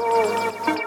Música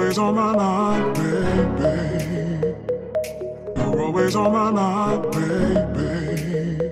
always on my mind, baby. You're always on my mind, baby.